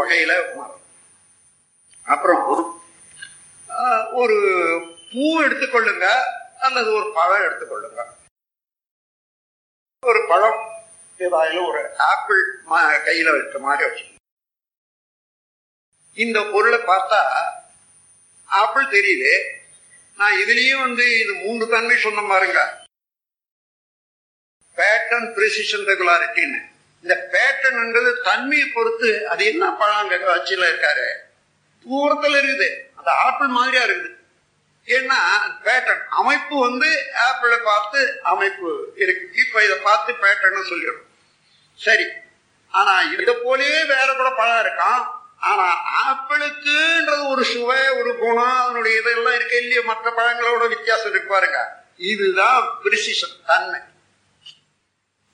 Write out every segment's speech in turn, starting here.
வகையில உணரும் அப்புறம் ஆஹ், ஒரு பூ எடுத்துக்கொள்ளுங்க அல்லது ஒரு பழம் எடுத்துக்கொள்ளுங்க ஒரு பழம் ஏதாയാലും ஒரு ஆப்பிள் கையில வைத்த மாதிரி வச்சு இந்த பொருளை பார்த்தா ஆப்பிள் தெரியுது. நான் இதுலயும் வந்து இது மூன்று தன்மை சொன்ன பாருங்க. பேட்டர்ன் பிரிசிஷன் ரெகுலாரிட்டின்னு இந்த பேட்டர்ன்ன்றது தன்மையை பொறுத்து அது என்ன பழம் வச்சில இருக்காரு. தூரத்துல இருக்குது. அந்த ஆப்பிள் மாதிரியா இருக்குது. ஏன்னா பேட்டர்ன் அமைப்பு வந்து ஆப்பிளை பார்த்து அமைப்பு இருக்கு. இப்ப இதை பார்த்து பேட்டர்ன் சொல்லிடும் சரி. ஆனா இதை போலயே வேற கூட பழம் இருக்கான். ஆனா ஆப்பிளுக்குன்றது ஒரு சுவை ஒரு குணம் அதனுடைய இதெல்லாம் இருக்க இல்லையோ. மற்ற பழங்களோட வித்தியாசம் இருக்கு பாருங்க. இதுதான் பிரிசிஷன் தன்மை.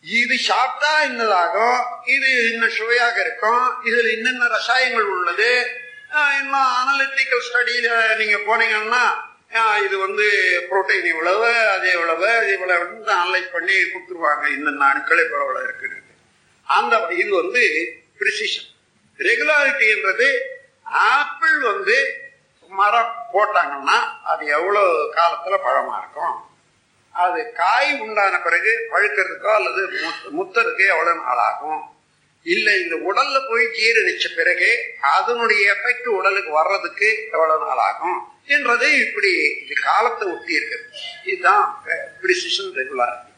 இது சாப்பிட்டா இன்னதாகும் இது இன்னும் சுவையாக இருக்கும்? இதுல என்னென்ன ரசாயனங்கள் உள்ளது? இன்னும் அனலிட்டிக்கல் ஸ்டடியில நீங்க போனீங்கன்னா இது வந்து புரோட்டீன் இவ்வளவு அது இவ்வளவு அது இவ்வளவு அனலைஸ் பண்ணி கொடுத்துருவாங்க. இன்னென்ன அணுக்கள் இவ்வளவு இருக்குது. அந்த இது வந்து பிரிசிஷன் ரெகுலாரிட்டி என்றது ஆப்பிள் வந்து மரம் போட்டாங்கன்னா அது எவ்வளவு காலத்துல பழமா இருக்கும்? அது காய் உண்டான பிறகு பழுக்கிறதுக்கோ அல்லது முத்- எவ்வளவு நாளாகும் இல்லை இல்ல இந்த உடல்ல போய் ஜீரணிச்ச பிறகு அதனுடைய எஃபெக்ட் உடலுக்கு வர்றதுக்கு எவ்வளவு நாள் ஆகும் என்றது இப்படி இது காலத்தை ஒட்டி இருக்குது இதுதான் பிரிசிஷன் ரெகுலாரிட்டி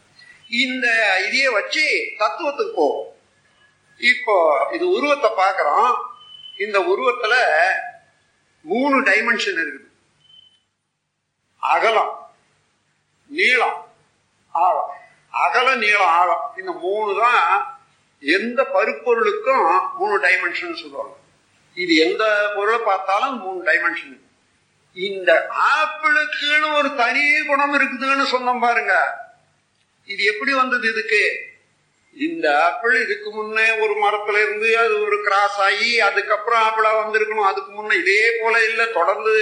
இந்த இதைய வச்சு தத்துவத்துக்கு போவோம். இப்போ இது உருவத்தை பார்க்குறோம். இந்த உருவத்துல மூணு டைமென்ஷன் இருக்குது. அகலம். நீளம் ஆழம். அகல நீளம் ஆழம். இந்த மூணு தான் எந்த பருப்பொருளுக்கும் மூணு டைமென்ஷன் சொல்லுவாங்க. இது எந்த பொருளை பார்த்தாலும் மூணு டைமென்ஷன் இந்த ஆப்பிளுக்குன்னு ஒரு தனி குணம் இருக்குதுன்னு சொன்னோம் பாருங்க. இது எப்படி வந்தது இதுக்கு? இந்த ஆப்பிள் இதுக்கு முன்னே ஒரு மரத்துல இருந்து அது ஒரு கிராஸ் ஆகி அதுக்கப்புறம் ஆப்பிளா வந்திருக்கணும். அதுக்கு முன்ன இதே போல இல்ல தொடர்ந்து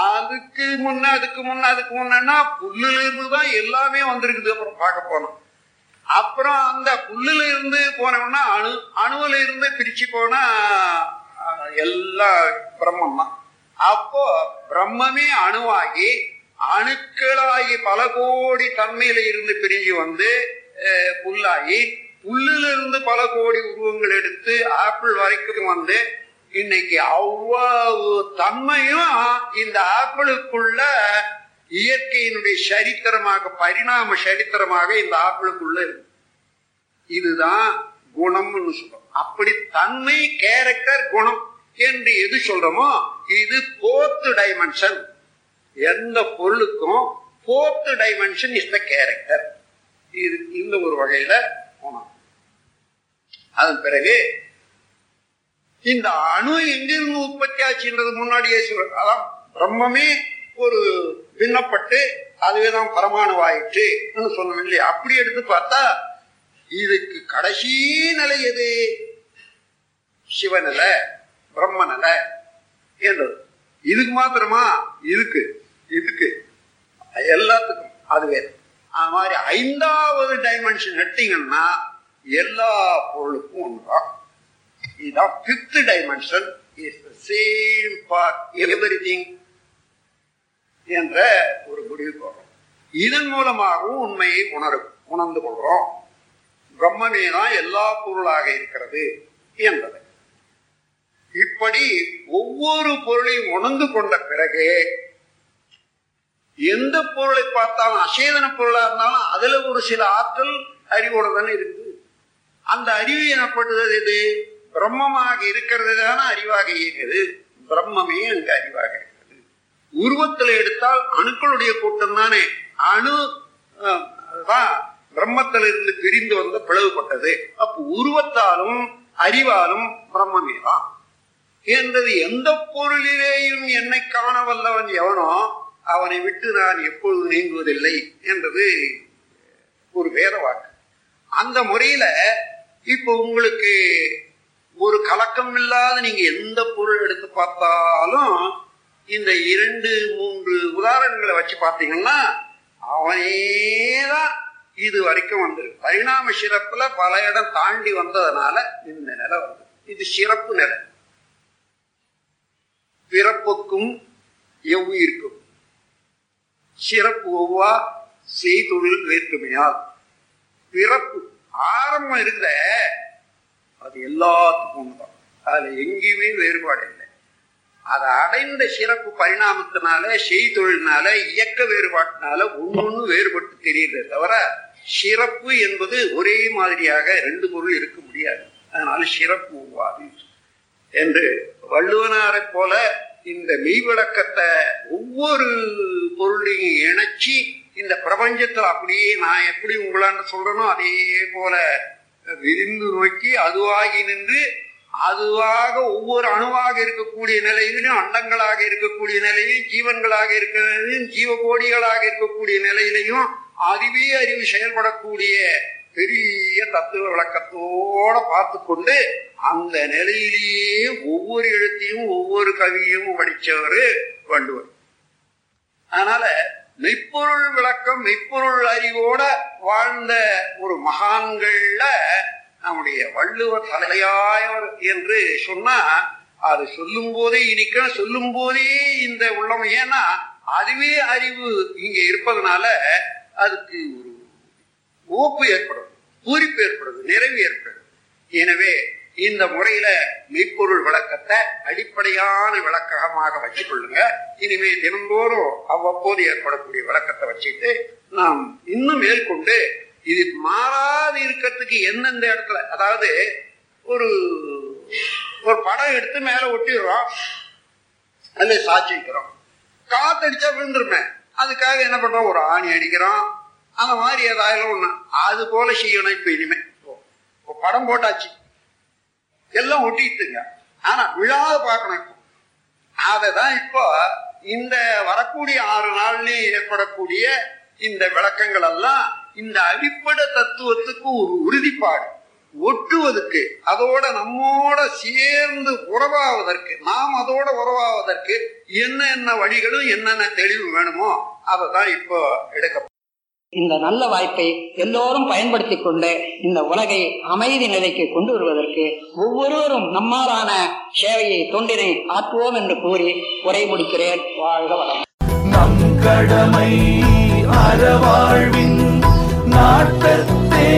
அதுக்கு முன்ன அதுக்கு முன்ன அதுக்கு முன்னா புல்லுல இருந்து தான் எல்லாமே வந்திருக்குது. அப்புறம் பார்க்க போனோம். அப்புறம் அந்த புல்லுல இருந்து போனோம்னா அணு அணுவுல இருந்து பிரிச்சு போனா எல்லாம் பிரம்மம் தான். அப்போ பிரம்மமே அணுவாகி அணுக்களாகி பல கோடி தன்மையில இருந்து பிரிஞ்சு வந்து புல்லாகி புல்லுல இருந்து பல கோடி உருவங்கள் எடுத்து ஆப்பிள் வரைக்கும் வந்து இன்னைக்கு அவ்வளவு தன்மையும் இந்த ஆப்பிளுக்குள்ள இயற்கையினுடைய சரித்திரமாக பரிணாம சரித்திரமாக இந்த ஆப்பிளுக்குள்ள இருக்கு. இதுதான் குணம்னு சொல்றோம். அப்படி தன்மை கேரக்டர் குணம் என்று எது சொல்றோமோ இது போர்த்து டைமென்ஷன் எந்த பொருளுக்கும் போர்த்து டைமென்ஷன் இஸ் த கேரக்டர் இது இந்த ஒரு வகையில குணம். அதன் பிறகு இந்த அணு எங்கிருந்து உற்பத்தி ஆச்சுன்றது முன்னாடியே சொல்ற அதான் பிரம்மமே ஒரு பின்னப்பட்டு அதுவேதான் பரமாணுவாயிற்று சொன்னோம் இல்லையா? அப்படி எடுத்து பார்த்தா இதுக்கு கடைசி நிலை எது? பிரம்ம நிலை என்றது. இதுக்கு மாத்திரமா? இதுக்கு இதுக்கு. எல்லாத்துக்கும் அது வேறு. அது மாதிரி ஐந்தாவது டைமென்ஷன் எடுத்தீங்கன்னா எல்லா பொருளுக்கும் ஒன்றுதான் இதுதான் fifth dimension is same for everything என்ற ஒரு முடிவுக்கு வரும் இதன் மூலமாகவும் உண்மையை உணரு உணர்ந்து கொள்றோம் பிரம்மமே தான் எல்லா பொருளாக இருக்கிறது என்பது. இப்படி ஒவ்வொரு பொருளையும் உணர்ந்து கொண்ட பிறகு எந்த பொருளை பார்த்தாலும் அசேதன பொருளா இருந்தாலும் அதுல ஒரு சில ஆற்றல் அறிவோட தானே இருக்குது அந்த அறிவு எனப்பட்டது எது? பிரம்மமாக இருக்கிறது தானே அறிவாக இயங்குது. பிரம்மமே அங்கு அறிவாக இருக்கிறது. உருவத்தில் எடுத்தால் அணுக்களுடைய கூட்டம் தானே. அணு தான் பிரம்மத்திலிருந்து பிரிந்து வந்து பிளவுபட்டது. அப்ப உருவத்தாலும் அறிவாலும் பிரம்மமே தான் என்றது எந்த பொருளிலேயும் என்னை காண வல்லவன் எவனோ அவனை விட்டு நான் எப்பொழுது நீங்குவதில்லை என்றது ஒரு வேத வாக்கு. அந்த முறையில இப்ப உங்களுக்கு ஒரு கலக்கம் இல்லாத நீங்க எந்த பொருள் எடுத்து பார்த்தாலும் இந்த இரண்டு மூன்று உதாரணங்களை வச்சு பார்த்தீங்கன்னா அவனேதான் இது வரைக்கும் வந்திருக்கு. பரிணாம சிறப்புல பல இடம் தாண்டி வந்ததுனால இந்த நிலை வந்து இது சிறப்பு நிலை. பிறப்புக்கும் எவ்வுயிர்க்கும். சிறப்பு ஒவ்வா செய்தொழில் வேற்றுமையால். பிறப்பு ஆரம்பம் இருக்கிற அது எல்லாத்துக்கும் ஒண்ணுதான் அதுல எங்கேயுமே வேறுபாடு இல்லை. அதை அடைந்த சிறப்பு பரிணாமத்தினால செய்தொழில்னால இயக்க வேறுபாட்டினால ஒன்னொன்னு வேறுபட்டு தெரியுதே தவிர சிறப்பு என்பது ஒரே மாதிரியாக ரெண்டு பொருள் இருக்க முடியாது. அதனால சிறப்பு உருவாது. என்று வள்ளுவனாரை போல இந்த மெய்விளக்கத்தை ஒவ்வொரு பொருளையும் இணைச்சி இந்த பிரபஞ்சத்தில் அப்படியே நான் எப்படி உங்களாண்ட சொல்றேனோ அதே போல விரிந்து நோக்கி அதுவாகி நின்று அதுவாக ஒவ்வொரு அணுவாக இருக்கக்கூடிய நிலையிலும் அண்டங்களாக இருக்கக்கூடிய நிலையும் ஜீவன்களாக இருக்கிறதையும் ஜீவகோடிகளாக இருக்கக்கூடிய நிலையிலையும் அறிவே அறிவு செயல்படக்கூடிய பெரிய தத்துவ விளக்கத்தோட பார்த்து கொண்டு அந்த நிலையிலேயே ஒவ்வொரு எழுத்தையும் ஒவ்வொரு கவியும் படித்தவர் வள்ளுவர். அதனால மெய்ப்பொருள் விளக்கம் மெய்ப்பொருள் அறிவோட வாழ்ந்த ஒரு மகான்கள்ல நம்முடைய வள்ளுவர் தலையாயவர் என்று சொன்னா அது சொல்லும் போதே இனிக்க சொல்லும் போதே இந்த உள்ளம். ஏன்னா அதுவே அறிவு இங்க இருப்பதனால அதுக்கு ஒரு ஓப்பு ஏற்படும் பூரிப்பு ஏற்படுது நிறைவு ஏற்படுது. எனவே இந்த முறையில மெய்ப்பொருள் விளக்கத்தை அடிப்படையான விளக்கமாக வச்சு கொள்ளுங்க இனிமே தினந்தோறும் அவ்வப்போது ஏற்படக்கூடிய விளக்கத்தை வச்சுட்டு நாம் இன்னும் மேற்கொண்டு இது மாறாது இருக்கிறதுக்கு எந்தெந்த இடத்துல அதாவது ஒரு ஒரு படம் எடுத்து மேல ஒட்டிடுறோம். அதுல சாட்சி வைக்கிறோம். காத்தடிச்சா விழுந்துருமே. அதுக்காக என்ன பண்றோம்? ஒரு ஆணி அடிக்கிறோம். அந்த மாதிரி ஏதாவது ஒண்ணு. அது போல செய்யணும் இப்ப இனிமே. படம் போட்டாச்சு. எல்லாம் ஒட்டிட்டுங்க. ஆனா விழாத பார்க்கணும் இப்போ. அததான் இப்போ இந்த வரக்கூடிய ஆறு நாள்லயும் ஏற்படக்கூடிய இந்த விளக்கங்கள் எல்லாம் இந்த அடிப்படை தத்துவத்துக்கு ஒரு உறுதிப்பாடு. ஒட்டுவதற்கு அதோட நம்மோட சேர்ந்து உறவாவதற்கு நாம் அதோட உறவாவதற்கு என்ன என்ன வழிகளும் என்னென்ன தெளிவு வேணுமோ அதை தான் இப்போ எடுக்க இந்த நல்ல வாய்ப்பை எல்லோரும் பயன்படுத்திக் கொண்டு இந்த உலகை அமைதி நிலைக்கு கொண்டு வருவதற்கு ஒவ்வொருவரும் நம்மாலான சேவையை தொண்டினை ஆற்றுவோம் என்று கூறி உரை முடிக்கிறேன். வாழ்க வளம் நம் கடமை அறவாழ்வின் நாட்டத்தே